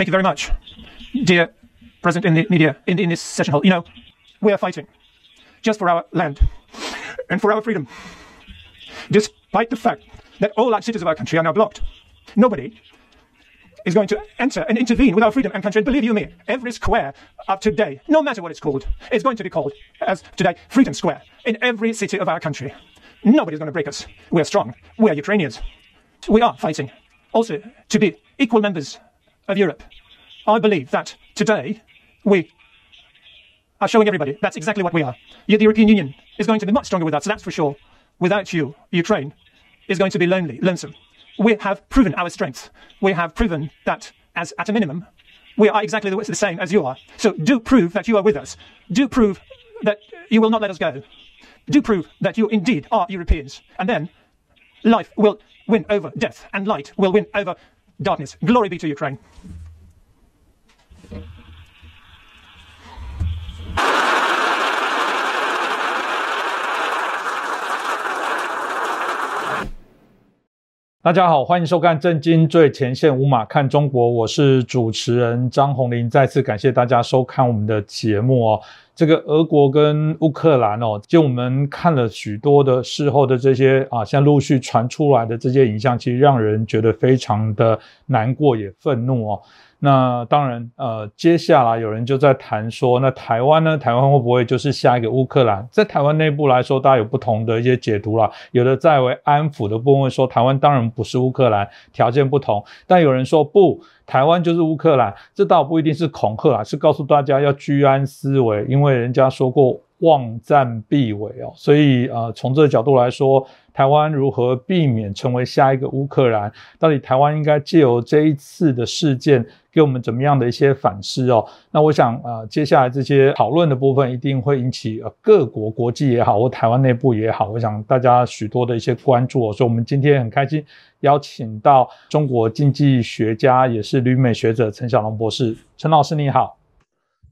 Thank you very much, dear President in the media in, in this session hall. You know, we are fighting just for our land and for our freedom, despite the fact that all our cities of our country are now blocked. Nobody is going to enter and intervene with our freedom and country. And believe you me, every square of today, no matter what it's called, is going to be called as today Freedom Square in every city of our country. Nobody's going to break us. We are strong. We are Ukrainians. We are fighting also to be equal members of Europe. I believe that today we are showing everybody that's exactly what we are. Yet the European Union is going to be much stronger with us, that's for sure. Without you, Ukraine is going to be lonely, lonesome. We have proven our strength. We have proven that, as at a minimum, we are exactly the same as you are. So do prove that you are with us. Do prove that you will not let us go. Do prove that you indeed are Europeans. And then life will win over death, and light will win over darkness. Glory be to Ukraine. 大家好，欢迎收看《震惊最前线》，无马看中国，我是主持人张宏林。再次感谢大家收看我们的节目哦。这个俄国跟乌克兰哦，就我们看了许多的事后的这些啊，像陆续传出来的这些影像，其实让人觉得非常的难过，也愤怒哦。那当然，呃，接下来有人就在谈说，那台湾呢？台湾会不会就是下一个乌克兰？在台湾内部来说，大家有不同的一些解读啦。有的在为安抚的部分说，台湾当然不是乌克兰，条件不同。但有人说不，台湾就是乌克兰，这倒不一定是恐吓啊，是告诉大家要居安思危，因为人家说过望战必危哦。所以呃，从这个角度来说。台湾如何避免成为下一个乌克兰？到底台湾应该借由这一次的事件，给我们怎么样的一些反思哦？那我想啊，接下来这些讨论的部分一定会引起呃各国国际也好，或台湾内部也好，我想大家许多的一些关注哦。所以，我们今天很开心邀请到中国经济学家，也是旅美学者陈小龙博士。陈老师你好，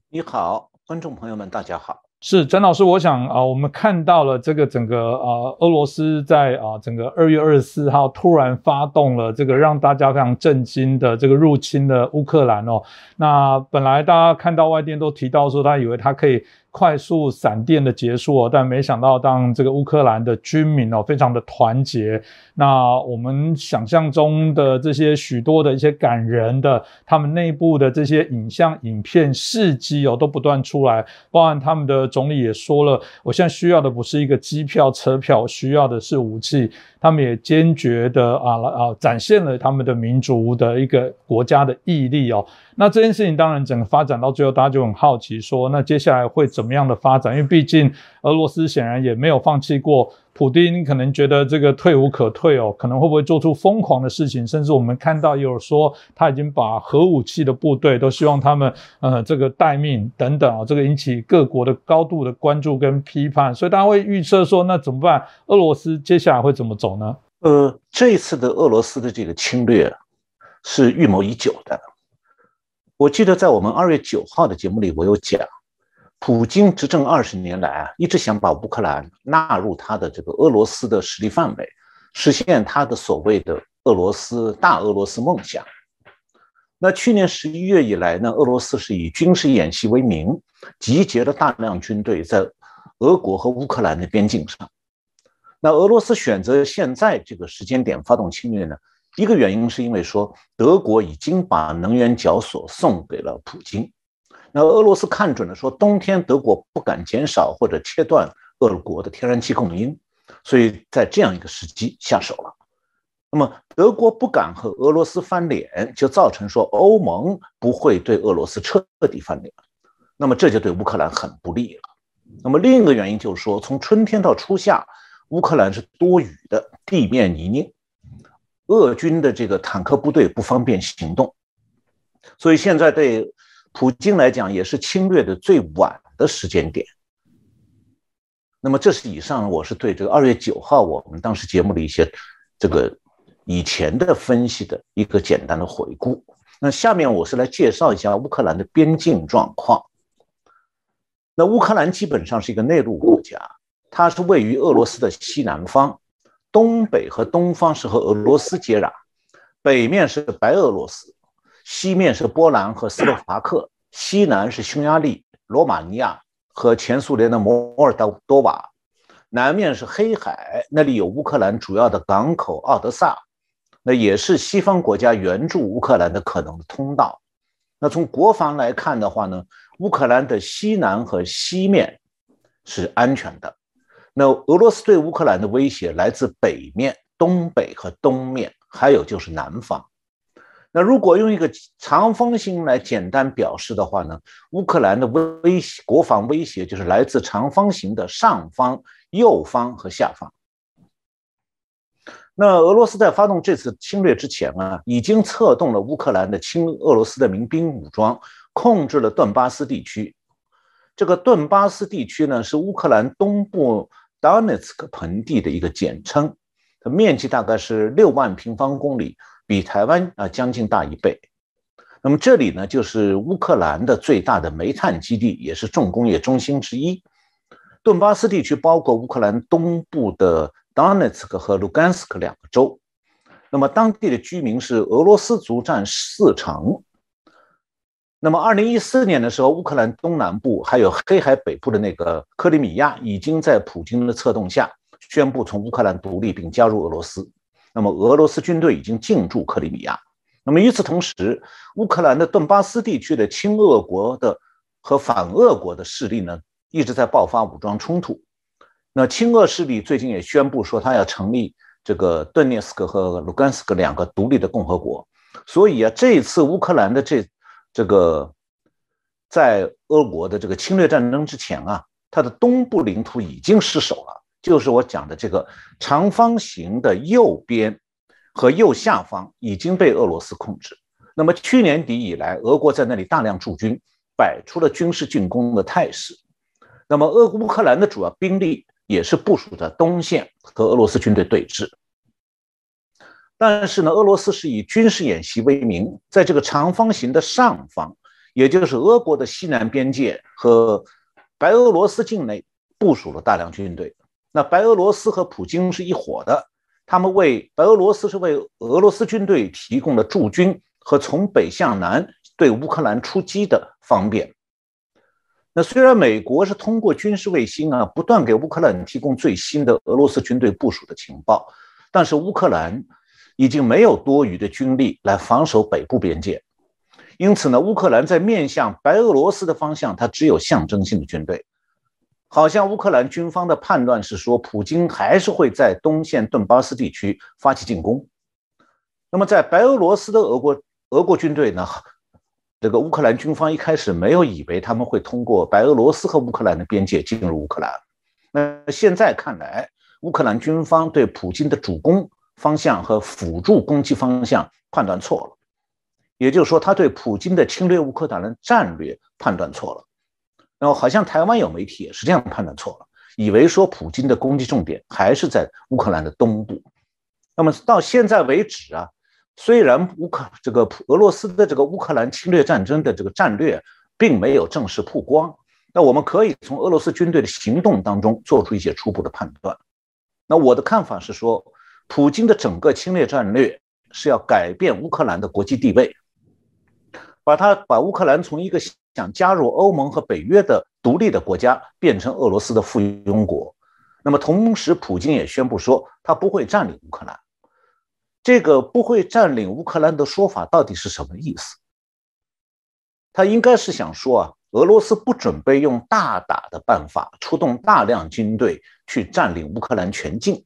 你好，观众朋友们大家好。是陈老师，我想啊，我们看到了这个整个啊，俄罗斯在啊整个二月二十四号突然发动了这个让大家非常震惊的这个入侵的乌克兰哦。那本来大家看到外电都提到说，他以为他可以。快速闪电的结束哦，但没想到当这个乌克兰的军民哦非常的团结，那我们想象中的这些许多的一些感人的他们内部的这些影像、影片、事迹哦都不断出来，包含他们的总理也说了，我现在需要的不是一个机票、车票，需要的是武器。他们也坚决的啊啊展现了他们的民族的一个国家的毅力哦。那这件事情当然整个发展到最后，大家就很好奇说，那接下来会怎么样的发展？因为毕竟俄罗斯显然也没有放弃过。普丁可能觉得这个退无可退哦，可能会不会做出疯狂的事情？甚至我们看到有说他已经把核武器的部队都希望他们呃这个待命等等啊，这个引起各国的高度的关注跟批判。所以大家会预测说，那怎么办？俄罗斯接下来会怎么走呢？呃，这一次的俄罗斯的这个侵略是预谋已久的。我记得在我们二月九号的节目里，我有讲。普京执政二十年来啊，一直想把乌克兰纳入他的这个俄罗斯的势力范围，实现他的所谓的俄罗斯大俄罗斯梦想。那去年十一月以来呢，俄罗斯是以军事演习为名，集结了大量军队在俄国和乌克兰的边境上。那俄罗斯选择现在这个时间点发动侵略呢？一个原因是因为说德国已经把能源绞索送给了普京。那俄罗斯看准了，说冬天德国不敢减少或者切断俄国的天然气供应，所以在这样一个时机下手了。那么德国不敢和俄罗斯翻脸，就造成说欧盟不会对俄罗斯彻底翻脸，那么这就对乌克兰很不利了。那么另一个原因就是说，从春天到初夏，乌克兰是多雨的，地面泥泞，俄军的这个坦克部队不方便行动，所以现在对。普京来讲也是侵略的最晚的时间点。那么这是以上我是对这个二月九号我们当时节目的一些这个以前的分析的一个简单的回顾。那下面我是来介绍一下乌克兰的边境状况。那乌克兰基本上是一个内陆国家，它是位于俄罗斯的西南方，东北和东方是和俄罗斯接壤，北面是白俄罗斯。西面是波兰和斯洛伐克，西南是匈牙利、罗马尼亚和前苏联的摩尔多瓦，南面是黑海，那里有乌克兰主要的港口奥德萨，那也是西方国家援助乌克兰的可能通道。那从国防来看的话呢，乌克兰的西南和西面是安全的。那俄罗斯对乌克兰的威胁来自北面、东北和东面，还有就是南方。那如果用一个长方形来简单表示的话呢，乌克兰的威威胁国防威胁就是来自长方形的上方、右方和下方。那俄罗斯在发动这次侵略之前啊，已经策动了乌克兰的亲俄罗斯的民兵武装，控制了顿巴斯地区。这个顿巴斯地区呢，是乌克兰东部。Donetsk 盆地的一个简称，它面积大概是六万平方公里，比台湾啊将近大一倍。那么这里呢，就是乌克兰的最大的煤炭基地，也是重工业中心之一。顿巴斯地区包括乌克兰东部的 Donetsk 和 Lugansk 两个州。那么当地的居民是俄罗斯族占四成。那么，二零一四年的时候，乌克兰东南部还有黑海北部的那个克里米亚，已经在普京的策动下宣布从乌克兰独立并加入俄罗斯。那么，俄罗斯军队已经进驻克里米亚。那么，与此同时，乌克兰的顿巴斯地区的亲俄国的和反俄国的势力呢，一直在爆发武装冲突。那亲俄势力最近也宣布说，他要成立这个顿涅斯克和卢甘斯克两个独立的共和国。所以啊，这一次乌克兰的这。这个在俄国的这个侵略战争之前啊，它的东部领土已经失守了，就是我讲的这个长方形的右边和右下方已经被俄罗斯控制。那么去年底以来，俄国在那里大量驻军，摆出了军事进攻的态势。那么俄乌克兰的主要兵力也是部署在东线和俄罗斯军队对峙。但是呢，俄罗斯是以军事演习为名，在这个长方形的上方，也就是俄国的西南边界和白俄罗斯境内部署了大量军队。那白俄罗斯和普京是一伙的，他们为白俄罗斯是为俄罗斯军队提供了驻军和从北向南对乌克兰出击的方便。那虽然美国是通过军事卫星啊，不断给乌克兰提供最新的俄罗斯军队部署的情报，但是乌克兰。已经没有多余的军力来防守北部边界，因此呢，乌克兰在面向白俄罗斯的方向，它只有象征性的军队。好像乌克兰军方的判断是说，普京还是会在东线顿巴斯地区发起进攻。那么，在白俄罗斯的俄国俄国军队呢，这个乌克兰军方一开始没有以为他们会通过白俄罗斯和乌克兰的边界进入乌克兰。那现在看来，乌克兰军方对普京的主攻。方向和辅助攻击方向判断错了，也就是说，他对普京的侵略乌克兰的战略判断错了。然后，好像台湾有媒体也是这样判断错了，以为说普京的攻击重点还是在乌克兰的东部。那么到现在为止啊，虽然乌克这个俄罗斯的这个乌克兰侵略战争的这个战略并没有正式曝光，那我们可以从俄罗斯军队的行动当中做出一些初步的判断。那我的看法是说。普京的整个侵略战略是要改变乌克兰的国际地位，把它把乌克兰从一个想加入欧盟和北约的独立的国家变成俄罗斯的附庸国。那么同时，普京也宣布说他不会占领乌克兰。这个不会占领乌克兰的说法到底是什么意思？他应该是想说啊，俄罗斯不准备用大打的办法出动大量军队去占领乌克兰全境。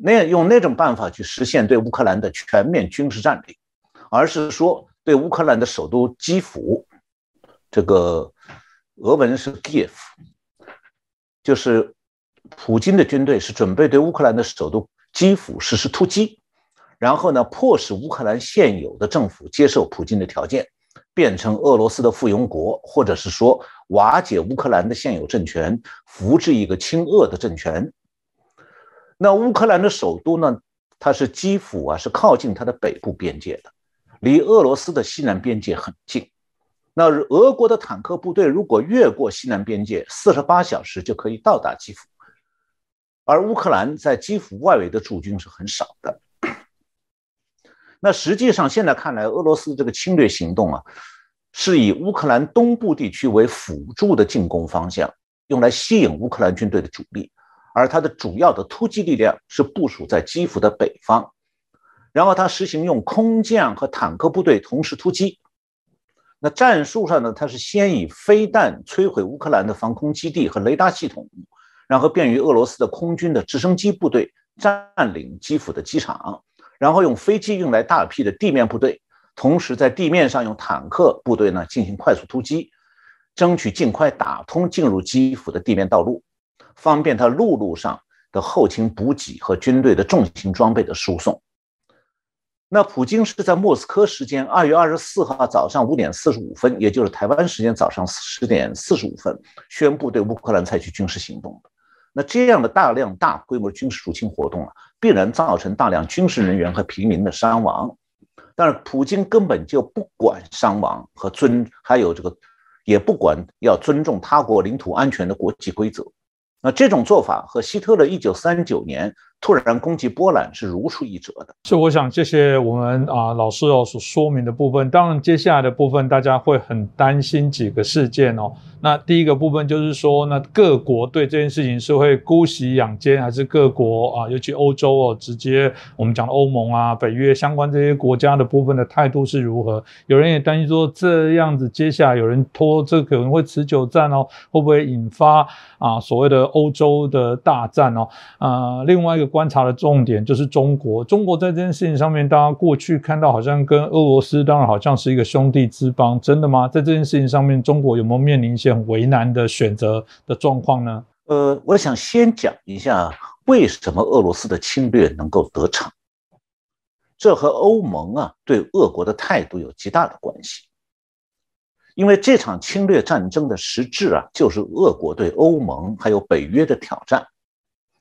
那用那种办法去实现对乌克兰的全面军事占领，而是说对乌克兰的首都基辅，这个俄文是 Kiev，就是普京的军队是准备对乌克兰的首都基辅实施突击，然后呢，迫使乌克兰现有的政府接受普京的条件，变成俄罗斯的附庸国，或者是说瓦解乌克兰的现有政权，扶植一个亲俄的政权。那乌克兰的首都呢？它是基辅啊，是靠近它的北部边界的，离俄罗斯的西南边界很近。那俄国的坦克部队如果越过西南边界，四十八小时就可以到达基辅。而乌克兰在基辅外围的驻军是很少的。那实际上现在看来，俄罗斯这个侵略行动啊，是以乌克兰东部地区为辅助的进攻方向，用来吸引乌克兰军队的主力，而它的主要的突击力量是部署在基辅的北方。然后他实行用空降和坦克部队同时突击。那战术上呢，他是先以飞弹摧毁乌克兰的防空基地和雷达系统，然后便于俄罗斯的空军的直升机部队占领基辅的机场。然后用飞机运来大批的地面部队，同时在地面上用坦克部队呢进行快速突击，争取尽快打通进入基辅的地面道路，方便他陆路上的后勤补给和军队的重型装备的输送。那普京是在莫斯科时间二月二十四号早上五点四十五分，也就是台湾时间早上十点四十五分，宣布对乌克兰采取军事行动的。那这样的大量大规模军事入侵活动啊，必然造成大量军事人员和平民的伤亡。但是普京根本就不管伤亡和尊，还有这个，也不管要尊重他国领土安全的国际规则。那这种做法和希特勒一九三九年。突然攻击波兰是如出一辙的，所以我想谢谢我们啊老师哦所说明的部分。当然，接下来的部分大家会很担心几个事件哦。那第一个部分就是说，那各国对这件事情是会姑息养奸，还是各国啊，尤其欧洲哦，直接我们讲欧盟啊、北约相关这些国家的部分的态度是如何？有人也担心说，这样子接下来有人拖，这可能会持久战哦，会不会引发啊所谓的欧洲的大战哦？啊，另外一个。观察的重点就是中国。中国在这件事情上面，大家过去看到好像跟俄罗斯当然好像是一个兄弟之邦，真的吗？在这件事情上面，中国有没有面临一些很为难的选择的状况呢？呃，我想先讲一下为什么俄罗斯的侵略能够得逞。这和欧盟啊对俄国的态度有极大的关系。因为这场侵略战争的实质啊，就是俄国对欧盟还有北约的挑战。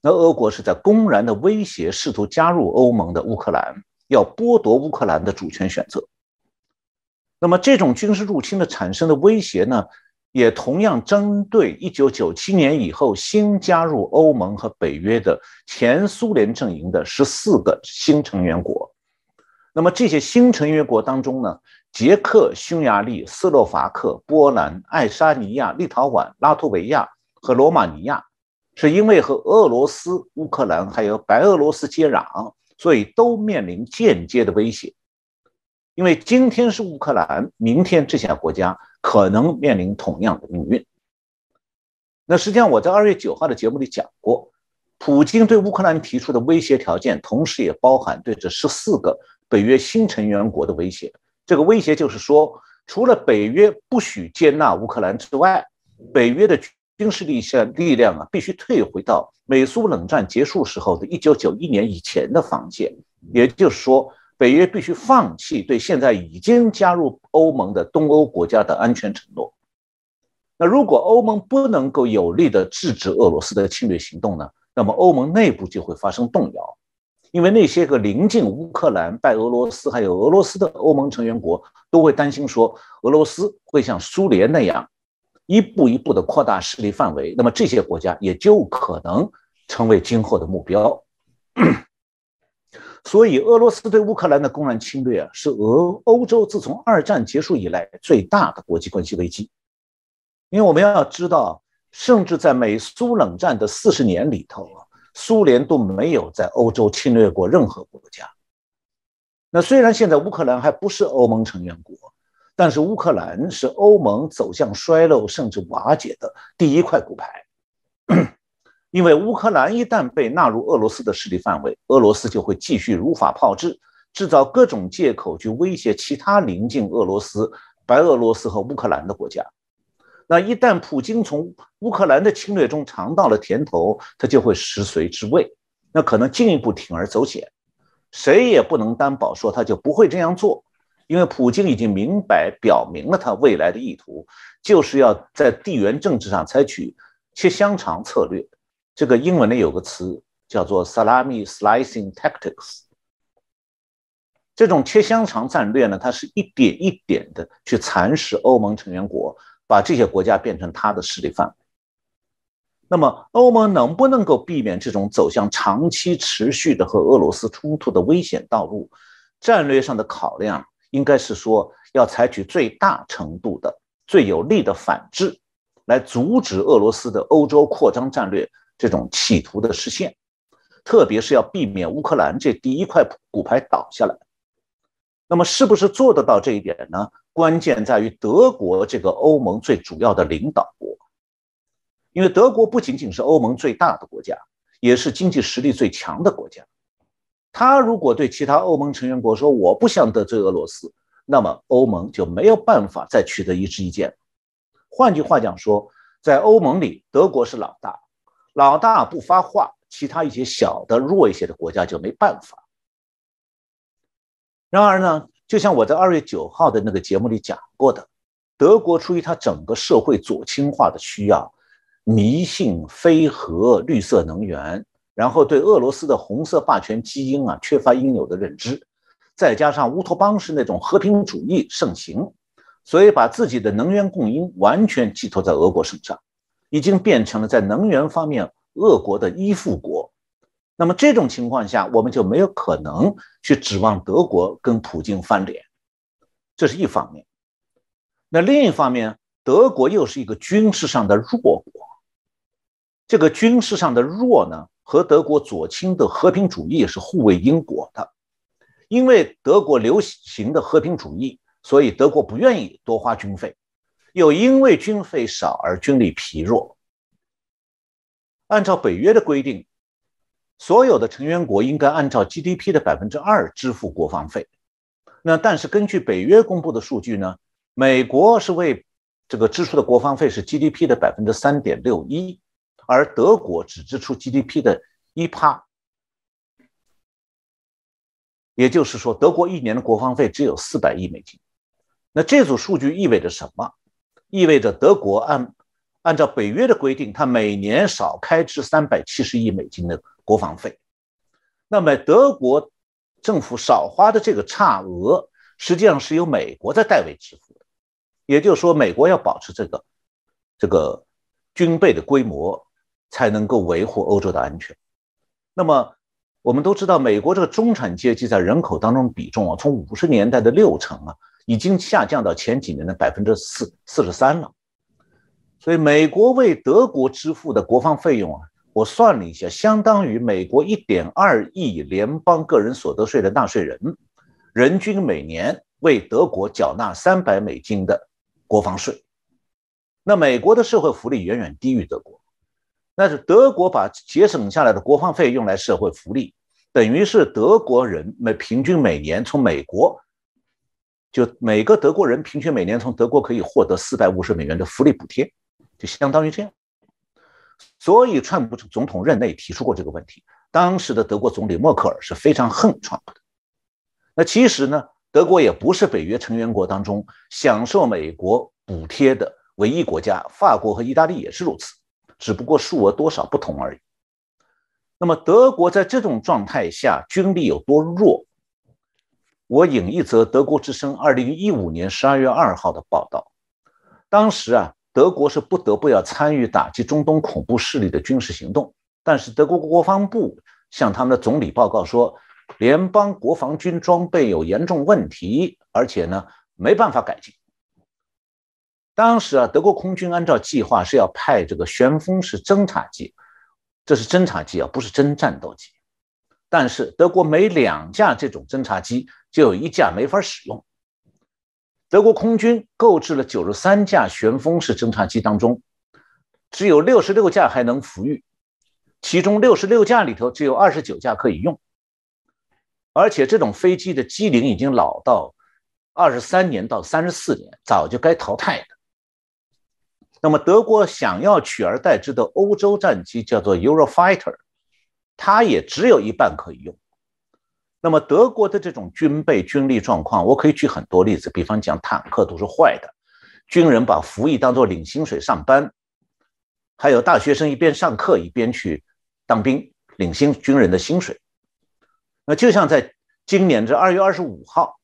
那俄国是在公然的威胁试图加入欧盟的乌克兰，要剥夺乌克兰的主权选择。那么这种军事入侵的产生的威胁呢，也同样针对一九九七年以后新加入欧盟和北约的前苏联阵营的十四个新成员国。那么这些新成员国当中呢，捷克、匈牙利、斯洛伐克、波兰、爱沙尼亚、立陶宛、拉脱维亚和罗马尼亚。是因为和俄罗斯、乌克兰还有白俄罗斯接壤，所以都面临间接的威胁。因为今天是乌克兰，明天这些国家可能面临同样的命运。那实际上，我在二月九号的节目里讲过，普京对乌克兰提出的威胁条件，同时也包含对这十四个北约新成员国的威胁。这个威胁就是说，除了北约不许接纳乌克兰之外，北约的。军事力量力量啊，必须退回到美苏冷战结束时候的一九九一年以前的防线。也就是说，北约必须放弃对现在已经加入欧盟的东欧国家的安全承诺。那如果欧盟不能够有力的制止俄罗斯的侵略行动呢？那么欧盟内部就会发生动摇，因为那些个临近乌克兰、拜俄罗斯还有俄罗斯的欧盟成员国都会担心说，俄罗斯会像苏联那样。一步一步的扩大势力范围，那么这些国家也就可能成为今后的目标。所以，俄罗斯对乌克兰的公然侵略啊，是俄欧洲自从二战结束以来最大的国际关系危机。因为我们要知道，甚至在美苏冷战的四十年里头啊，苏联都没有在欧洲侵略过任何国家。那虽然现在乌克兰还不是欧盟成员国。但是乌克兰是欧盟走向衰落甚至瓦解的第一块骨牌，因为乌克兰一旦被纳入俄罗斯的势力范围，俄罗斯就会继续如法炮制，制造各种借口去威胁其他临近俄罗斯、白俄罗斯和乌克兰的国家。那一旦普京从乌克兰的侵略中尝到了甜头，他就会食髓知味，那可能进一步铤而走险。谁也不能担保说他就不会这样做。因为普京已经明白表明了他未来的意图，就是要在地缘政治上采取切香肠策略。这个英文里有个词叫做 “salami slicing tactics”。这种切香肠战略呢，它是一点一点的去蚕食欧盟成员国，把这些国家变成他的势力范围。那么，欧盟能不能够避免这种走向长期持续的和俄罗斯冲突的危险道路？战略上的考量应该是说要采取最大程度的、最有力的反制，来阻止俄罗斯的欧洲扩张战略这种企图的实现，特别是要避免乌克兰这第一块骨牌倒下来。那么，是不是做得到这一点呢？关键在于德国这个欧盟最主要的领导国，因为德国不仅仅是欧盟最大的国家，也是经济实力最强的国家。他如果对其他欧盟成员国说我不想得罪俄罗斯，那么欧盟就没有办法再取得一致意见。换句话讲说，在欧盟里，德国是老大，老大不发话，其他一些小的弱一些的国家就没办法。然而呢，就像我在二月九号的那个节目里讲过的，德国出于它整个社会左倾化的需要，迷信非核、绿色能源，然后对俄罗斯的红色霸权基因啊缺乏应有的认知，再加上乌托邦式那种和平主义盛行，所以把自己的能源供应完全寄托在俄国身上，已经变成了在能源方面俄国的依附国。那么这种情况下，我们就没有可能去指望德国跟普京翻脸，这是一方面。那另一方面，德国又是一个军事上的弱国，这个军事上的弱呢，和德国左倾的和平主义是互为因果的。因为德国流行的和平主义，所以德国不愿意多花军费，又因为军费少而军力疲弱。按照北约的规定。所有的成员国应该按照 GDP 的百分之二支付国防费。那但是根据北约公布的数据呢，美国是为这个支出的国防费是 GDP 的百分之三点六一，而德国只支出 GDP 的一趴。也就是说，德国一年的国防费只有四百亿美金。那这组数据意味着什么？意味着德国按按照北约的规定，它每年少开支三百七十亿美金的。国防费，那么德国政府少花的这个差额，实际上是由美国在代为支付的。也就是说，美国要保持这个这个军备的规模，才能够维护欧洲的安全。那么我们都知道，美国这个中产阶级在人口当中比重啊，从五十年代的六成啊，已经下降到前几年的百分之四四十三了。所以，美国为德国支付的国防费用啊。我算了一下，相当于美国一点二亿联邦个人所得税的纳税人，人均每年为德国缴纳三百美金的国防税。那美国的社会福利远远低于德国，那是德国把节省下来的国防费用来社会福利，等于是德国人每平均每年从美国，就每个德国人平均每年从德国可以获得四百五十美元的福利补贴，就相当于这样。所以，川普总统任内提出过这个问题。当时的德国总理默克尔是非常恨川普的。那其实呢，德国也不是北约成员国当中享受美国补贴的唯一国家，法国和意大利也是如此，只不过数额多少不同而已。那么，德国在这种状态下军力有多弱？我引一则德国之声二零一五年十二月二号的报道，当时啊。德国是不得不要参与打击中东恐怖势力的军事行动，但是德国国防部向他们的总理报告说，联邦国防军装备有严重问题，而且呢没办法改进。当时啊，德国空军按照计划是要派这个旋风式侦察机，这是侦察机啊，不是真战斗机。但是德国每两架这种侦察机就有一架没法使用。德国空军购置了九十三架旋风式侦察机，当中只有六十六架还能服役，其中六十六架里头只有二十九架可以用，而且这种飞机的机龄已经老到二十三年到三十四年，早就该淘汰的。那么德国想要取而代之的欧洲战机叫做 Eurofighter，它也只有一半可以用。那么德国的这种军备军力状况，我可以举很多例子，比方讲坦克都是坏的，军人把服役当做领薪水上班，还有大学生一边上课一边去当兵领薪军人的薪水。那就像在今年这二月二十五号，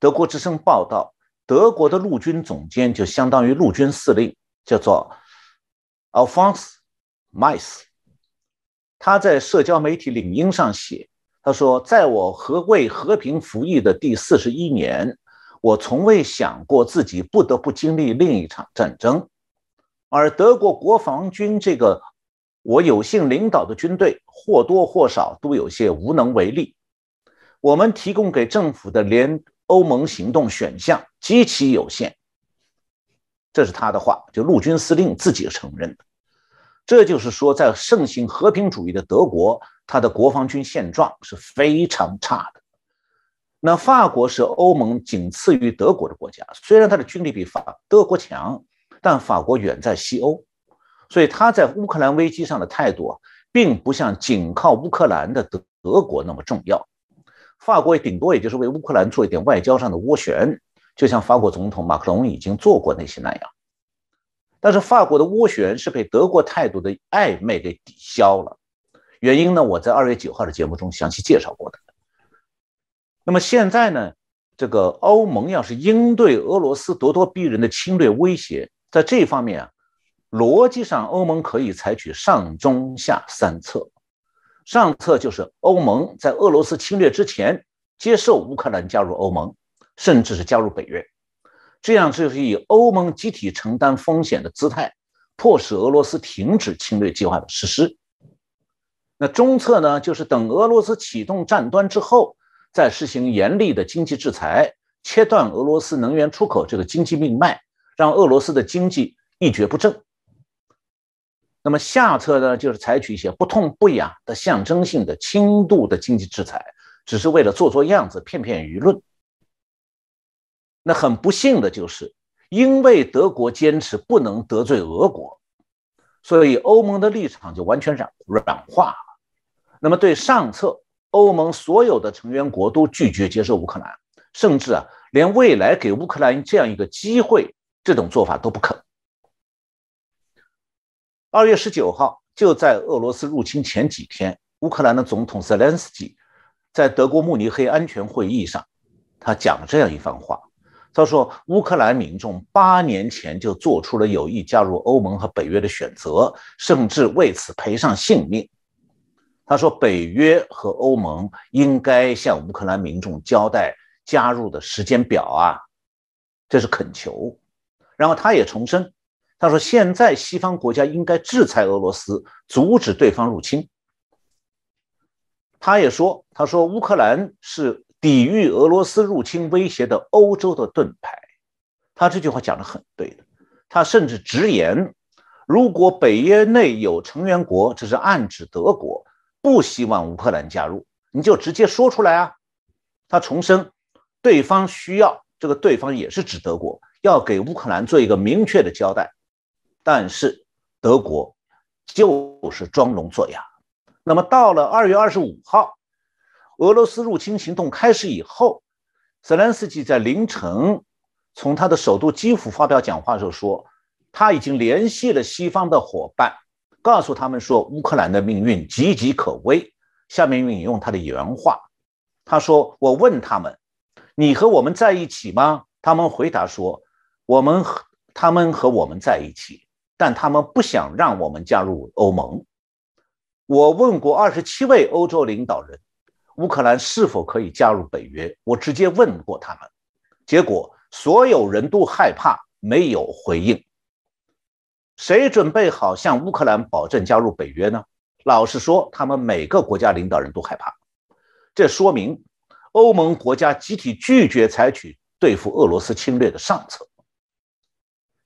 德国之声报道，德国的陆军总监就相当于陆军司令，叫做 Alphonse m i c e 他在社交媒体领英上写。他说：“在我和为和平服役的第四十一年，我从未想过自己不得不经历另一场战争，而德国国防军这个我有幸领导的军队，或多或少都有些无能为力。我们提供给政府的联欧盟行动选项极其有限。”这是他的话，就陆军司令自己承认的。这就是说，在盛行和平主义的德国，他的国防军现状是非常差的。那法国是欧盟仅次于德国的国家，虽然它的军力比法德国强，但法国远在西欧，所以他在乌克兰危机上的态度啊，并不像仅靠乌克兰的德德国那么重要。法国也顶多也就是为乌克兰做一点外交上的斡旋，就像法国总统马克龙已经做过那些那样。但是法国的涡旋是被德国态度的暧昧给抵消了，原因呢？我在二月九号的节目中详细介绍过的。那么现在呢？这个欧盟要是应对俄罗斯咄咄逼人的侵略威胁，在这方面啊，逻辑上欧盟可以采取上中下三策。上策就是欧盟在俄罗斯侵略之前接受乌克兰加入欧盟，甚至是加入北约。这样就是以欧盟集体承担风险的姿态，迫使俄罗斯停止侵略计划的实施。那中策呢，就是等俄罗斯启动战端之后，再实行严厉的经济制裁，切断俄罗斯能源出口这个经济命脉，让俄罗斯的经济一蹶不振。那么下策呢，就是采取一些不痛不痒的象征性的轻度的经济制裁，只是为了做做样子，骗骗舆论。那很不幸的就是，因为德国坚持不能得罪俄国，所以欧盟的立场就完全软软化了。那么对上策，欧盟所有的成员国都拒绝接受乌克兰，甚至啊，连未来给乌克兰这样一个机会，这种做法都不肯。二月十九号，就在俄罗斯入侵前几天，乌克兰的总统泽连斯基在德国慕尼黑安全会议上，他讲了这样一番话。他说：“乌克兰民众八年前就做出了有意加入欧盟和北约的选择，甚至为此赔上性命。”他说：“北约和欧盟应该向乌克兰民众交代加入的时间表啊，这是恳求。”然后他也重申：“他说现在西方国家应该制裁俄罗斯，阻止对方入侵。”他也说：“他说乌克兰是。”抵御俄罗斯入侵威胁的欧洲的盾牌，他这句话讲的很对的。他甚至直言，如果北约内有成员国，这是暗指德国，不希望乌克兰加入，你就直接说出来啊。他重申，对方需要这个对方也是指德国，要给乌克兰做一个明确的交代。但是德国就是装聋作哑。那么到了二月二十五号。俄罗斯入侵行动开始以后，泽连斯基在凌晨从他的首都基辅发表讲话时候说，他已经联系了西方的伙伴，告诉他们说乌克兰的命运岌岌可危。下面引用他的原话，他说：“我问他们，你和我们在一起吗？他们回答说，我们和他们和我们在一起，但他们不想让我们加入欧盟。我问过二十七位欧洲领导人。”乌克兰是否可以加入北约？我直接问过他们，结果所有人都害怕，没有回应。谁准备好向乌克兰保证加入北约呢？老实说，他们每个国家领导人都害怕。这说明欧盟国家集体拒绝采取对付俄罗斯侵略的上策。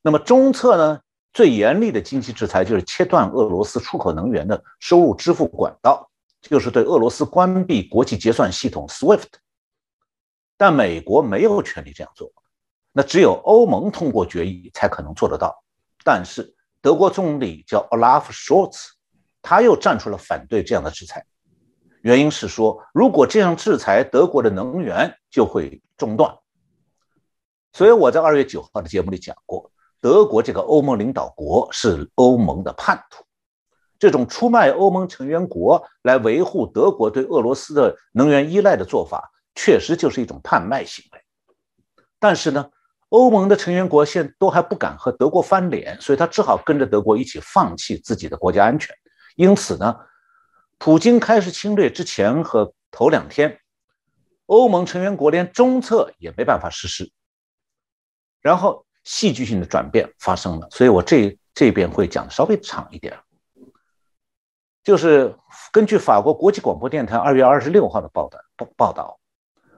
那么中策呢？最严厉的经济制裁就是切断俄罗斯出口能源的收入支付管道。就是对俄罗斯关闭国际结算系统 SWIFT，但美国没有权利这样做，那只有欧盟通过决议才可能做得到。但是德国总理叫 Olaf Scholz，他又站出了反对这样的制裁，原因是说如果这样制裁，德国的能源就会中断。所以我在二月九号的节目里讲过，德国这个欧盟领导国是欧盟的叛徒。这种出卖欧盟成员国来维护德国对俄罗斯的能源依赖的做法，确实就是一种叛卖行为。但是呢，欧盟的成员国现都还不敢和德国翻脸，所以他只好跟着德国一起放弃自己的国家安全。因此呢，普京开始侵略之前和头两天，欧盟成员国连中策也没办法实施。然后戏剧性的转变发生了，所以我这这边会讲的稍微长一点。就是根据法国国际广播电台二月二十六号的报道报报道，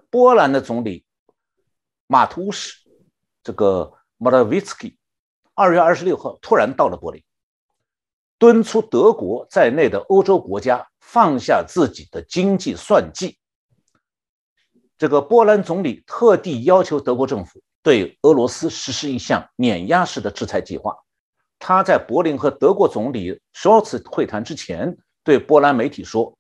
波兰的总理马图什这个马拉维茨基二月二十六号突然到了柏林，敦促德国在内的欧洲国家放下自己的经济算计。这个波兰总理特地要求德国政府对俄罗斯实施一项碾压式的制裁计划。他在柏林和德国总理首次会谈之前，对波兰媒体说：“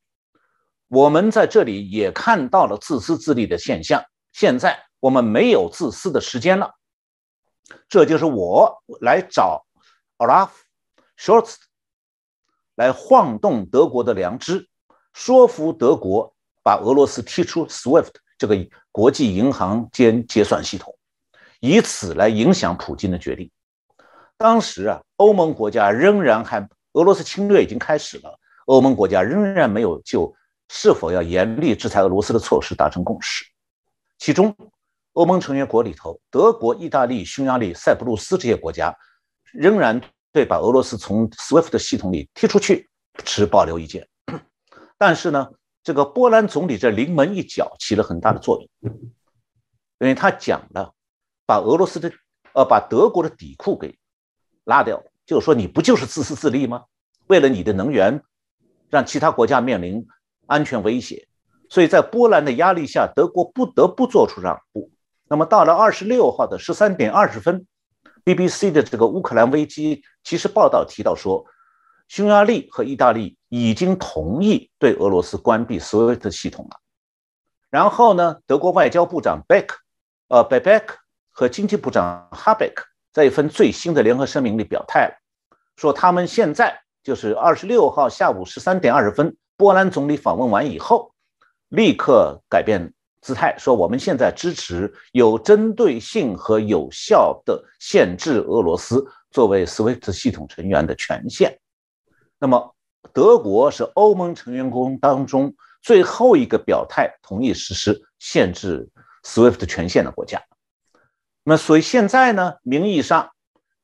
我们在这里也看到了自私自利的现象。现在我们没有自私的时间了。这就是我来找 Olaf Scholz 来晃动德国的良知，说服德国把俄罗斯踢出 SWIFT 这个国际银行间结算系统，以此来影响普京的决定。”当时啊，欧盟国家仍然还俄罗斯侵略已经开始了，欧盟国家仍然没有就是否要严厉制裁俄罗斯的措施达成共识。其中，欧盟成员国里头，德国、意大利、匈牙利、塞浦路斯这些国家仍然对把俄罗斯从 SWIFT 系统里踢出去持保留意见。但是呢，这个波兰总理这临门一脚起了很大的作用，因为他讲了，把俄罗斯的呃把德国的底裤给。拉掉，就是说你不就是自私自利吗？为了你的能源，让其他国家面临安全威胁，所以在波兰的压力下，德国不得不做出让步。那么到了二十六号的十三点二十分，BBC 的这个乌克兰危机其实报道提到说，匈牙利和意大利已经同意对俄罗斯关闭所有的系统了。然后呢，德国外交部长 Beck，呃，Beck 和经济部长 Habeck。在一份最新的联合声明里表态了，说他们现在就是二十六号下午十三点二十分，波兰总理访问完以后，立刻改变姿态，说我们现在支持有针对性和有效的限制俄罗斯作为 SWIFT 系统成员的权限。那么，德国是欧盟成员国当中最后一个表态同意实施限制 SWIFT 权限的国家。那所以现在呢，名义上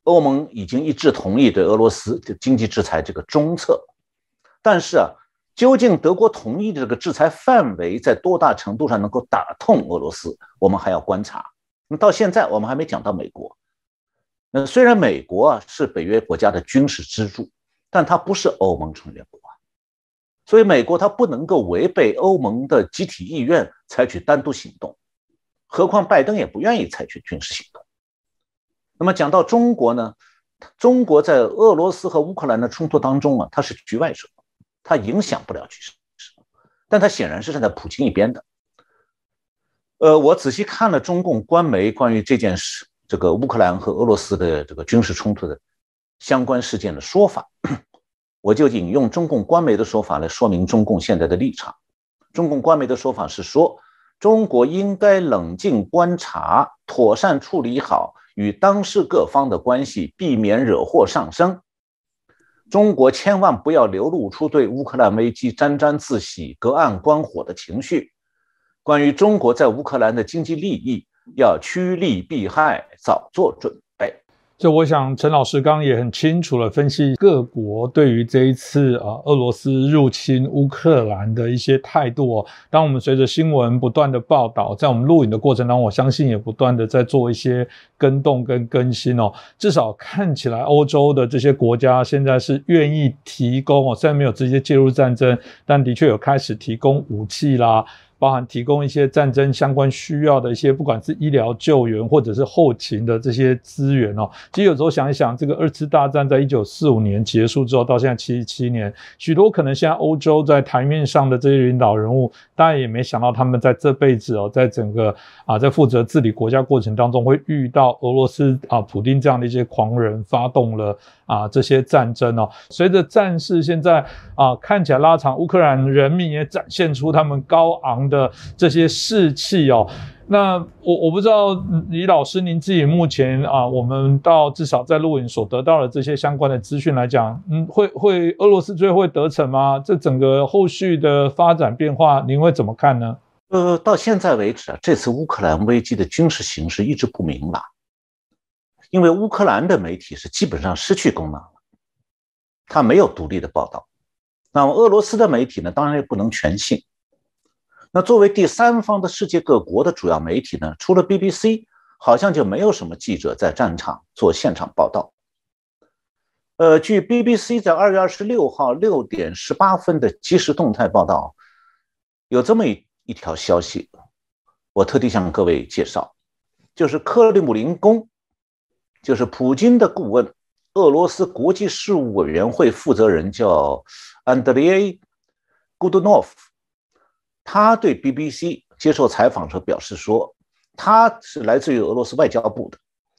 欧盟已经一致同意对俄罗斯的经济制裁这个中策，但是啊，究竟德国同意的这个制裁范围在多大程度上能够打痛俄罗斯，我们还要观察。那到现在我们还没讲到美国。那虽然美国啊是北约国家的军事支柱，但它不是欧盟成员国啊，所以美国它不能够违背欧盟的集体意愿采取单独行动。何况拜登也不愿意采取军事行动。那么讲到中国呢？中国在俄罗斯和乌克兰的冲突当中啊，它是局外者，它影响不了局势，但它显然是站在普京一边的。呃，我仔细看了中共官媒关于这件事，这个乌克兰和俄罗斯的这个军事冲突的相关事件的说法，我就引用中共官媒的说法来说明中共现在的立场。中共官媒的说法是说。中国应该冷静观察，妥善处理好与当事各方的关系，避免惹祸上身。中国千万不要流露出对乌克兰危机沾沾自喜、隔岸观火的情绪。关于中国在乌克兰的经济利益，要趋利避害，早做准。就我想，陈老师刚刚也很清楚了分析各国对于这一次啊俄罗斯入侵乌克兰的一些态度哦。当我们随着新闻不断的报道，在我们录影的过程当中，我相信也不断的在做一些跟动跟更新哦。至少看起来，欧洲的这些国家现在是愿意提供哦，虽然没有直接介入战争，但的确有开始提供武器啦。包含提供一些战争相关需要的一些，不管是医疗救援或者是后勤的这些资源哦。其实有时候想一想，这个二次大战在一九四五年结束之后，到现在七十七年，许多可能现在欧洲在台面上的这些领导人物，当然也没想到他们在这辈子哦，在整个啊在负责治理国家过程当中，会遇到俄罗斯啊普丁这样的一些狂人，发动了啊这些战争哦。随着战事现在啊看起来拉长，乌克兰人民也展现出他们高昂。的这些士气哦。那我我不知道李老师您自己目前啊，我们到至少在录影所得到的这些相关的资讯来讲，嗯，会会俄罗斯最后会得逞吗？这整个后续的发展变化，您会怎么看呢？呃，到现在为止啊，这次乌克兰危机的军事形势一直不明朗，因为乌克兰的媒体是基本上失去功能了，它没有独立的报道。那么俄罗斯的媒体呢，当然也不能全信。那作为第三方的世界各国的主要媒体呢，除了 BBC，好像就没有什么记者在战场做现场报道。呃，据 BBC 在二月二十六号六点十八分的即时动态报道，有这么一一条消息，我特地向各位介绍，就是克里姆林宫，就是普京的顾问，俄罗斯国际事务委员会负责人叫安德烈·古杜诺夫。他对 BBC 接受采访时表示说，他是来自于俄罗斯外交部的。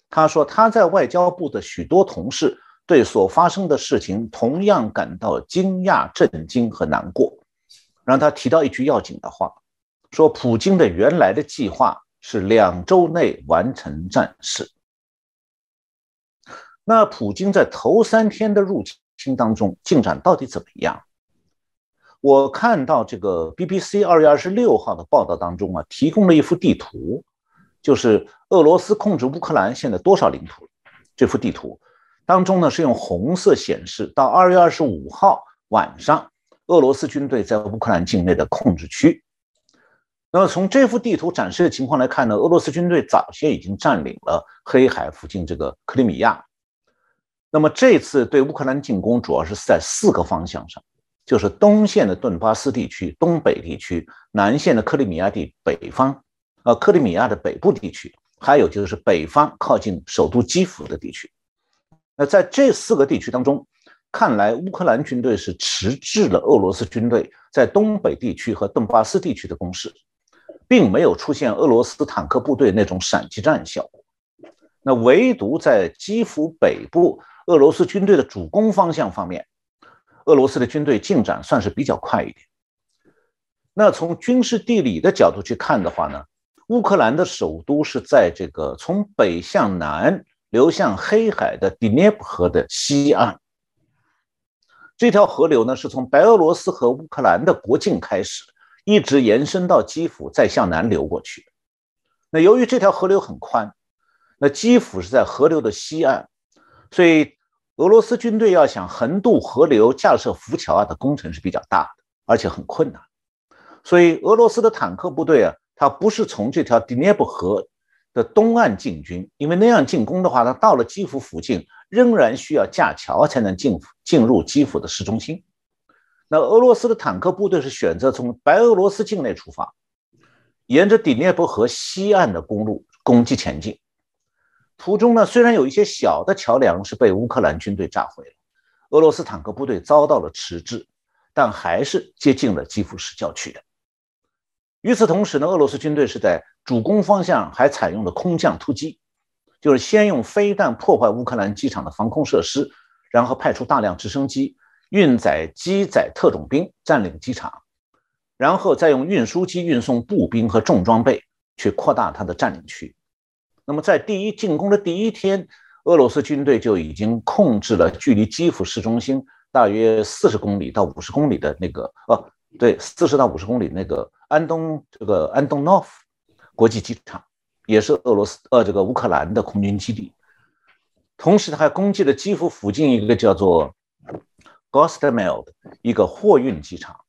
他说他在外交部的许多同事对所发生的事情同样感到惊讶、震惊和难过。让他提到一句要紧的话，说普京的原来的计划是两周内完成战事。那普京在头三天的入侵当中进展到底怎么样？我看到这个 BBC 二月二十六号的报道当中啊，提供了一幅地图，就是俄罗斯控制乌克兰现在多少领土？这幅地图当中呢，是用红色显示到二月二十五号晚上，俄罗斯军队在乌克兰境内的控制区。那么从这幅地图展示的情况来看呢，俄罗斯军队早些已经占领了黑海附近这个克里米亚。那么这次对乌克兰进攻主要是在四个方向上。就是东线的顿巴斯地区、东北地区，南线的克里米亚地北方，呃，克里米亚的北部地区，还有就是北方靠近首都基辅的地区。那在这四个地区当中，看来乌克兰军队是迟滞了俄罗斯军队在东北地区和顿巴斯地区的攻势，并没有出现俄罗斯坦克部队那种闪击战效果。那唯独在基辅北部，俄罗斯军队的主攻方向方面。俄罗斯的军队进展算是比较快一点。那从军事地理的角度去看的话呢，乌克兰的首都是在这个从北向南流向黑海的第聂伯河的西岸。这条河流呢是从白俄罗斯和乌克兰的国境开始，一直延伸到基辅，再向南流过去。那由于这条河流很宽，那基辅是在河流的西岸，所以。俄罗斯军队要想横渡河流、架设浮桥啊的工程是比较大的，而且很困难。所以俄罗斯的坦克部队啊，它不是从这条第聂伯河的东岸进军，因为那样进攻的话，它到了基辅附近仍然需要架桥才能进进入基辅的市中心。那俄罗斯的坦克部队是选择从白俄罗斯境内出发，沿着第聂伯河西岸的公路攻击前进。途中呢，虽然有一些小的桥梁是被乌克兰军队炸毁了，俄罗斯坦克部队遭到了迟滞，但还是接近了基辅市郊区的。与此同时呢，俄罗斯军队是在主攻方向还采用了空降突击，就是先用飞弹破坏乌克兰机场的防空设施，然后派出大量直升机运载机载特种兵占领机场，然后再用运输机运送步兵和重装备去扩大它的占领区。那么，在第一进攻的第一天，俄罗斯军队就已经控制了距离基辅市中心大约四十公里到五十公里的那个，哦，对，四十到五十公里那个安东这个安东诺夫国际机场，也是俄罗斯呃这个乌克兰的空军基地。同时，他还攻击了基辅附近一个叫做 Gostomel 的一个货运机场。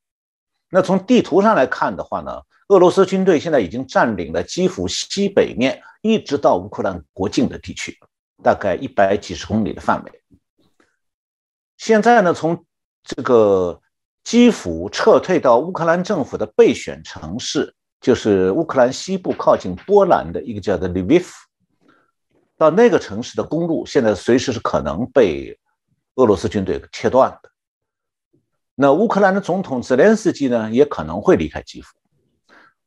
那从地图上来看的话呢？俄罗斯军队现在已经占领了基辅西北面，一直到乌克兰国境的地区，大概一百几十公里的范围。现在呢，从这个基辅撤退到乌克兰政府的备选城市，就是乌克兰西部靠近波兰的一个叫做 Lviv，到那个城市的公路现在随时是可能被俄罗斯军队切断的。那乌克兰的总统泽连斯基呢，也可能会离开基辅。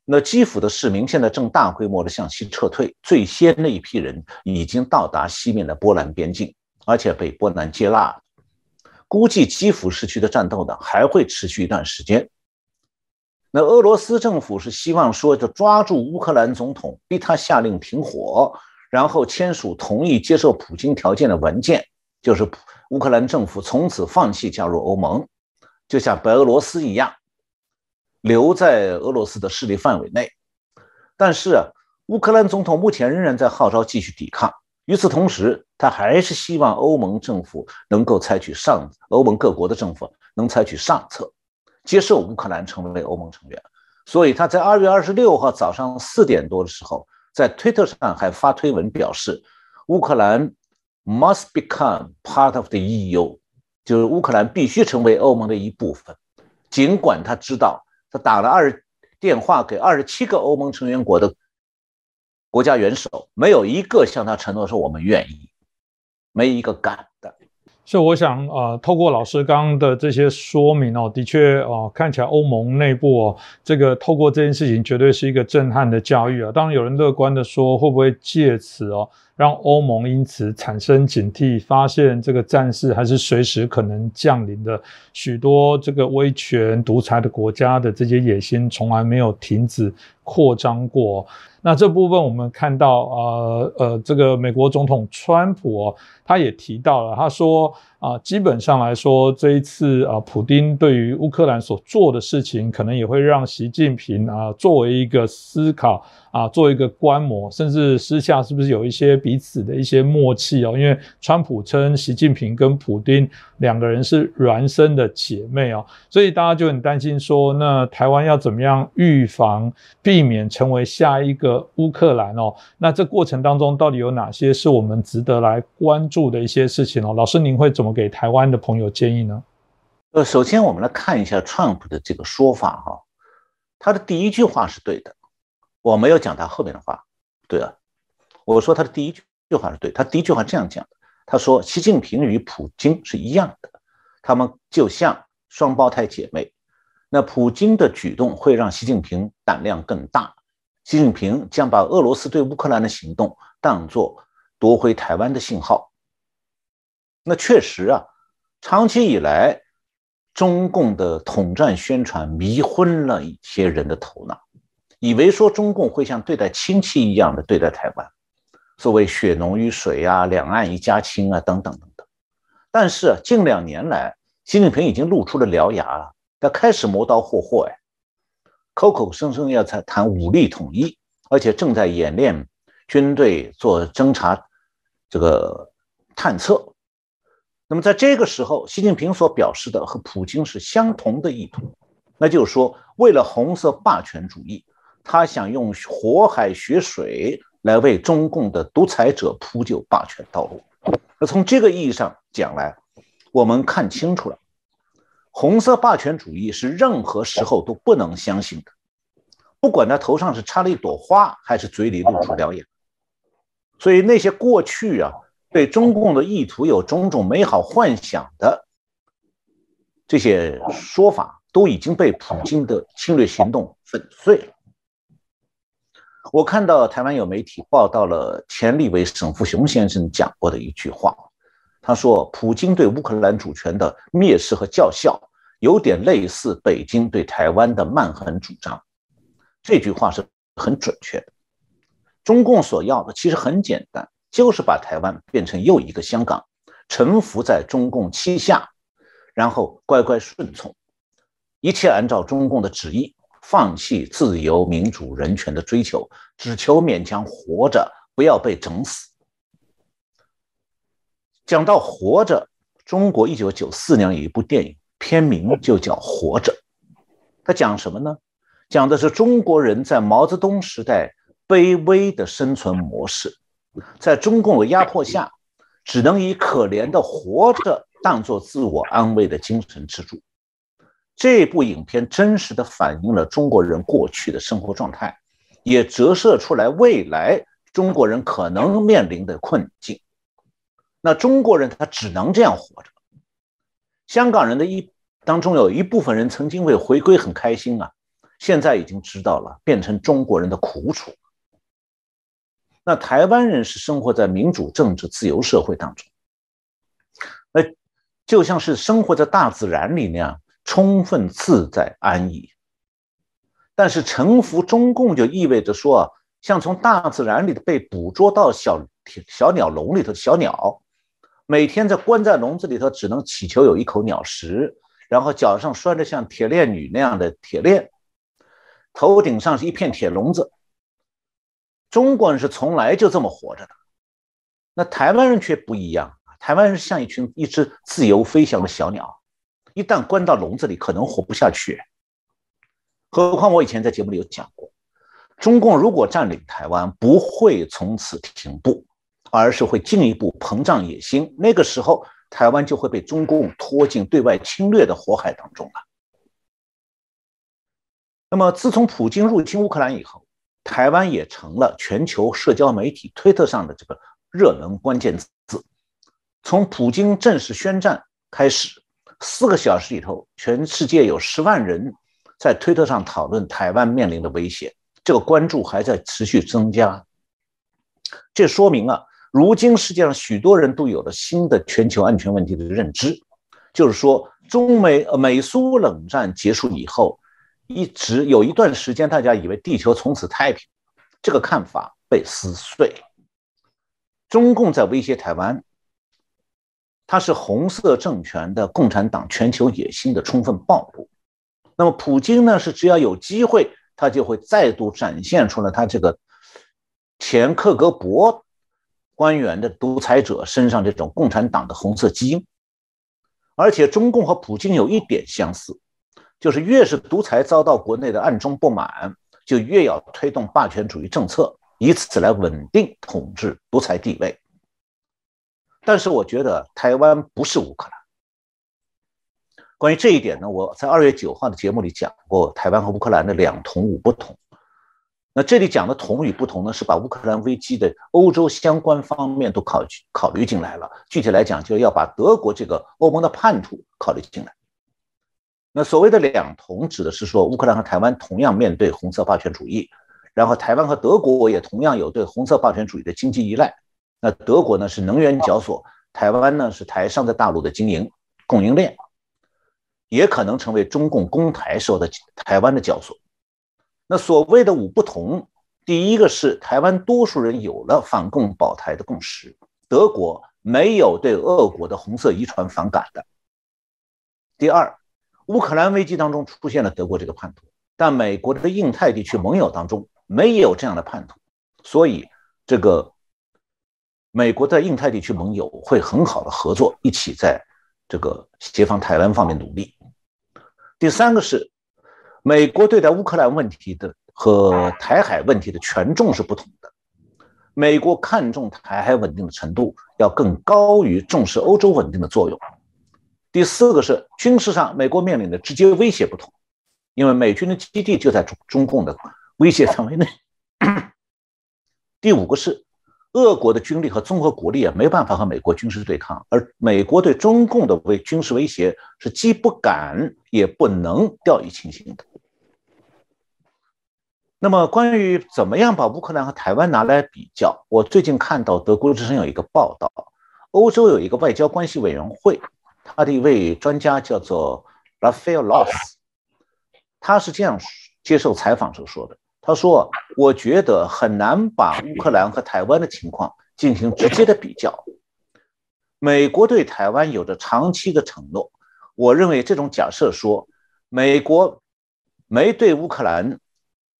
那基辅的市民现在正大规模的向西撤退，最先的一批人已经到达西面的波兰边境，而且被波兰接纳。估计基辅市区的战斗呢还会持续一段时间。那俄罗斯政府是希望说，就抓住乌克兰总统，逼他下令停火，然后签署同意接受普京条件的文件，就是乌克兰政府从此放弃加入欧盟，就像白俄罗斯一样，留在俄罗斯的势力范围内。但是啊，乌克兰总统目前仍然在号召继续抵抗。与此同时，他还是希望欧盟政府能够采取上，欧盟各国的政府能采取上策。接受乌克兰成为欧盟成员，所以他在二月二十六号早上四点多的时候，在推特上还发推文表示，乌克兰 must become part of the EU，就是乌克兰必须成为欧盟的一部分。尽管他知道，他打了二电话给二十七个欧盟成员国的国家元首，没有一个向他承诺说我们愿意，没一个敢。所以我想，呃，透过老师刚刚的这些说明哦，的确哦，看起来欧盟内部哦，这个透过这件事情，绝对是一个震撼的教育啊。当然，有人乐观的说，会不会借此哦，让欧盟因此产生警惕，发现这个战事还是随时可能降临的。许多这个威权独裁的国家的这些野心，从来没有停止扩张过。那这部分我们看到，啊呃，这个美国总统川普，他也提到了，他说啊，基本上来说，这一次啊，普丁对于乌克兰所做的事情，可能也会让习近平啊，作为一个思考啊，做一个观摩，甚至私下是不是有一些彼此的一些默契哦？因为川普称习近平跟普丁两个人是孪生的姐妹哦，所以大家就很担心说，那台湾要怎么样预防，避免成为下一个？乌克兰哦，那这过程当中到底有哪些是我们值得来关注的一些事情哦？老师，您会怎么给台湾的朋友建议呢？呃，首先我们来看一下 Trump 的这个说法哈，他的第一句话是对的，我没有讲他后面的话，对啊，我说他的第一句话是对，他第一句话这样讲的，他说习近平与普京是一样的，他们就像双胞胎姐妹，那普京的举动会让习近平胆量更大。习近平将把俄罗斯对乌克兰的行动当作夺回台湾的信号。那确实啊，长期以来，中共的统战宣传迷昏了一些人的头脑，以为说中共会像对待亲戚一样的对待台湾，所谓血浓于水啊，两岸一家亲啊，等等等等。但是近两年来，习近平已经露出了獠牙，他开始磨刀霍霍哎。口口声声要在谈武力统一，而且正在演练军队做侦察、这个探测。那么在这个时候，习近平所表示的和普京是相同的意图，那就是说，为了红色霸权主义，他想用火海血水来为中共的独裁者铺就霸权道路。那从这个意义上讲来，我们看清楚了。红色霸权主义是任何时候都不能相信的，不管他头上是插了一朵花，还是嘴里露出獠牙。所以那些过去啊对中共的意图有种种美好幻想的这些说法，都已经被普京的侵略行动粉碎了。我看到台湾有媒体报道了前立委沈富雄先生讲过的一句话。他说：“普京对乌克兰主权的蔑视和叫嚣，有点类似北京对台湾的蛮横主张。”这句话是很准确的。中共所要的其实很简单，就是把台湾变成又一个香港，臣服在中共旗下，然后乖乖顺从，一切按照中共的旨意，放弃自由、民主、人权的追求，只求勉强活着，不要被整死。讲到活着，中国一九九四年有一部电影，片名就叫《活着》。它讲什么呢？讲的是中国人在毛泽东时代卑微的生存模式，在中共的压迫下，只能以可怜的活着当做自我安慰的精神支柱。这部影片真实的反映了中国人过去的生活状态，也折射出来未来中国人可能面临的困境。那中国人他只能这样活着。香港人的一当中有一部分人曾经为回归很开心啊，现在已经知道了变成中国人的苦楚。那台湾人是生活在民主、政治、自由社会当中，那就像是生活在大自然里那样充分自在安逸。但是臣服中共就意味着说，像从大自然里被捕捉到小小鸟笼里头的小鸟，每天在关在笼子里头，只能祈求有一口鸟食，然后脚上拴着像铁链女那样的铁链，头顶上是一片铁笼子。中国人是从来就这么活着的，那台湾人却不一样台湾人像一群一只自由飞翔的小鸟，一旦关到笼子里，可能活不下去。何况我以前在节目里有讲过，中共如果占领台湾，不会从此停步，而是会进一步膨胀野心。那个时候，台湾就会被中共拖进对外侵略的火海当中了。那么，自从普京入侵乌克兰以后，台湾也成了全球社交媒体推特上的这个热门关键字。从普京正式宣战开始，四个小时里头，全世界有十万人。在推特上讨论台湾面临的威胁，这个关注还在持续增加。这说明啊，如今世界上许多人都有了新的全球安全问题的认知，就是说，中美美苏冷战结束以后，一直有一段时间，大家以为地球从此太平，这个看法被撕碎。中共在威胁台湾，它是红色政权的共产党全球野心的充分暴露。那么，普京呢？是只要有机会，他就会再度展现出了他这个前克格勃官员的独裁者身上这种共产党的红色基因。而且，中共和普京有一点相似，就是越是独裁遭到国内的暗中不满，就越要推动霸权主义政策，以此来稳定统治独裁地位。但是，我觉得台湾不是乌克兰。关于这一点呢，我在二月九号的节目里讲过，台湾和乌克兰的两同五不同。那这里讲的同与不同呢，是把乌克兰危机的欧洲相关方面都考考虑进来了。具体来讲，就要把德国这个欧盟的叛徒考虑进来。那所谓的两同，指的是说乌克兰和台湾同样面对红色霸权主义，然后台湾和德国也同样有对红色霸权主义的经济依赖。那德国呢是能源交所，台湾呢是台商在大陆的经营供应链。也可能成为中共攻台时候的台湾的教唆。那所谓的五不同，第一个是台湾多数人有了反共保台的共识，德国没有对俄国的红色遗传反感的。第二，乌克兰危机当中出现了德国这个叛徒，但美国的印太地区盟友当中没有这样的叛徒，所以这个美国在印太地区盟友会很好的合作，一起在这个协防台湾方面努力。第三个是，美国对待乌克兰问题的和台海问题的权重是不同的。美国看重台海稳定的程度要更高于重视欧洲稳定的作用。第四个是军事上，美国面临的直接威胁不同，因为美军的基地就在中中共的威胁范围内。第五个是。俄国的军力和综合国力啊，没办法和美国军事对抗，而美国对中共的威军事威胁是既不敢也不能掉以轻心的。那么，关于怎么样把乌克兰和台湾拿来比较，我最近看到德国之声有一个报道，欧洲有一个外交关系委员会，他的一位专家叫做 Rafael Loss，他是这样接受采访时说的。他说：“我觉得很难把乌克兰和台湾的情况进行直接的比较。美国对台湾有着长期的承诺。我认为这种假设说美国没对乌克兰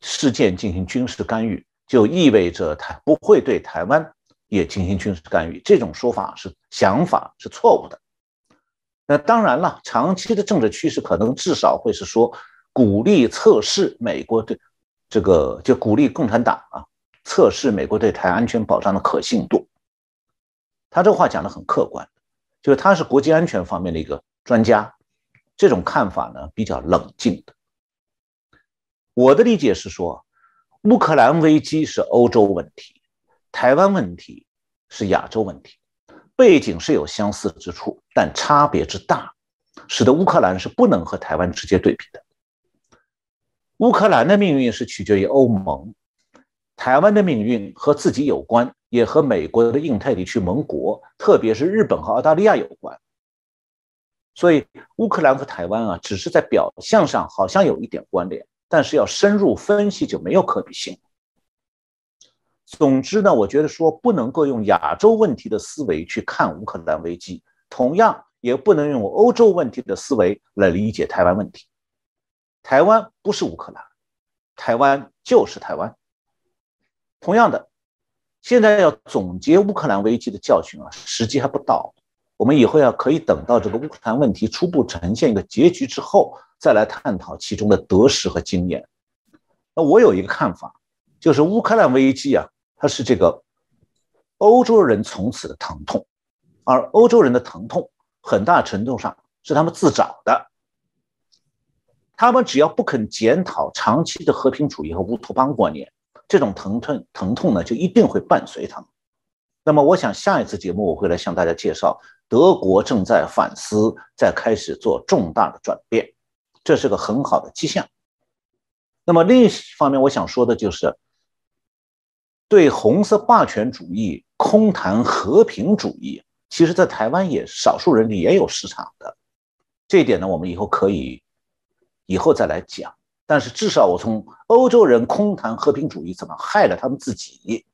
事件进行军事干预，就意味着他不会对台湾也进行军事干预。这种说法是想法是错误的。那当然了，长期的政治趋势可能至少会是说鼓励测试美国对。”这个就鼓励共产党啊，测试美国对台安全保障的可信度。他这话讲的很客观，就是他是国际安全方面的一个专家，这种看法呢比较冷静的。我的理解是说，乌克兰危机是欧洲问题，台湾问题是亚洲问题，背景是有相似之处，但差别之大，使得乌克兰是不能和台湾直接对比的。乌克兰的命运是取决于欧盟，台湾的命运和自己有关，也和美国的印太地区盟国，特别是日本和澳大利亚有关。所以，乌克兰和台湾啊，只是在表象上好像有一点关联，但是要深入分析就没有可比性。总之呢，我觉得说不能够用亚洲问题的思维去看乌克兰危机，同样也不能用欧洲问题的思维来理解台湾问题。台湾不是乌克兰，台湾就是台湾。同样的，现在要总结乌克兰危机的教训啊，时机还不到。我们以后要可以等到这个乌克兰问题初步呈现一个结局之后，再来探讨其中的得失和经验。那我有一个看法，就是乌克兰危机啊。它是这个欧洲人从此的疼痛，而欧洲人的疼痛很大程度上是他们自找的。他们只要不肯检讨长期的和平主义和乌托邦观念，这种疼痛疼痛呢就一定会伴随他们。那么，我想下一次节目我会来向大家介绍，德国正在反思，在开始做重大的转变，这是个很好的迹象。那么另一方面，我想说的就是。对红色霸权主义空谈和平主义，其实，在台湾也少数人里也有市场的。这一点呢，我们以后可以以后再来讲。但是，至少我从欧洲人空谈和平主义怎么害了他们自己，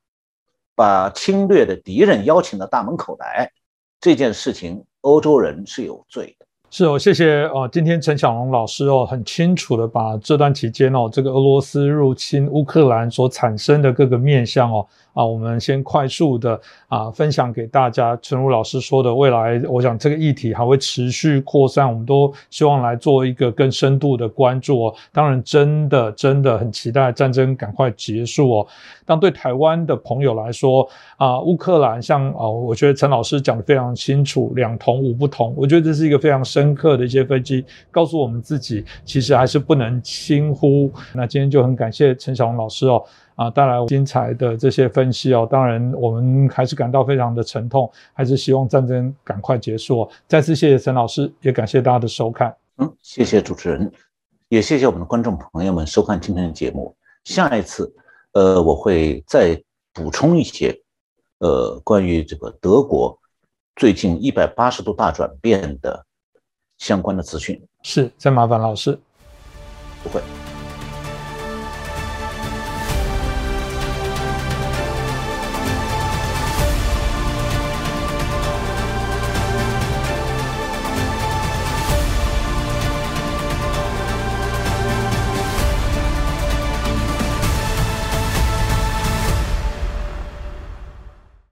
把侵略的敌人邀请到大门口来，这件事情，欧洲人是有罪的。是哦，谢谢哦。今天陈小龙老师哦，很清楚的把这段期间哦，这个俄罗斯入侵乌克兰所产生的各个面向哦。啊，我们先快速的啊分享给大家。陈如老师说的，未来我想这个议题还会持续扩散，我们都希望来做一个更深度的关注哦。当然，真的真的很期待战争赶快结束哦。当对台湾的朋友来说啊，乌克兰像啊，我觉得陈老师讲的非常清楚，两同五不同。我觉得这是一个非常深深刻的一些分析，告诉我们自己其实还是不能轻忽。那今天就很感谢陈小龙老师哦。啊，带来精彩的这些分析哦。当然，我们还是感到非常的沉痛，还是希望战争赶快结束。哦再次谢谢陈老师，也感谢大家的收看。嗯，谢谢主持人，也谢谢我们的观众朋友们收看今天的节目。下一次，呃，我会再补充一些，呃，关于这个德国最近一百八十度大转变的相关的资讯。是，再麻烦老师。不会。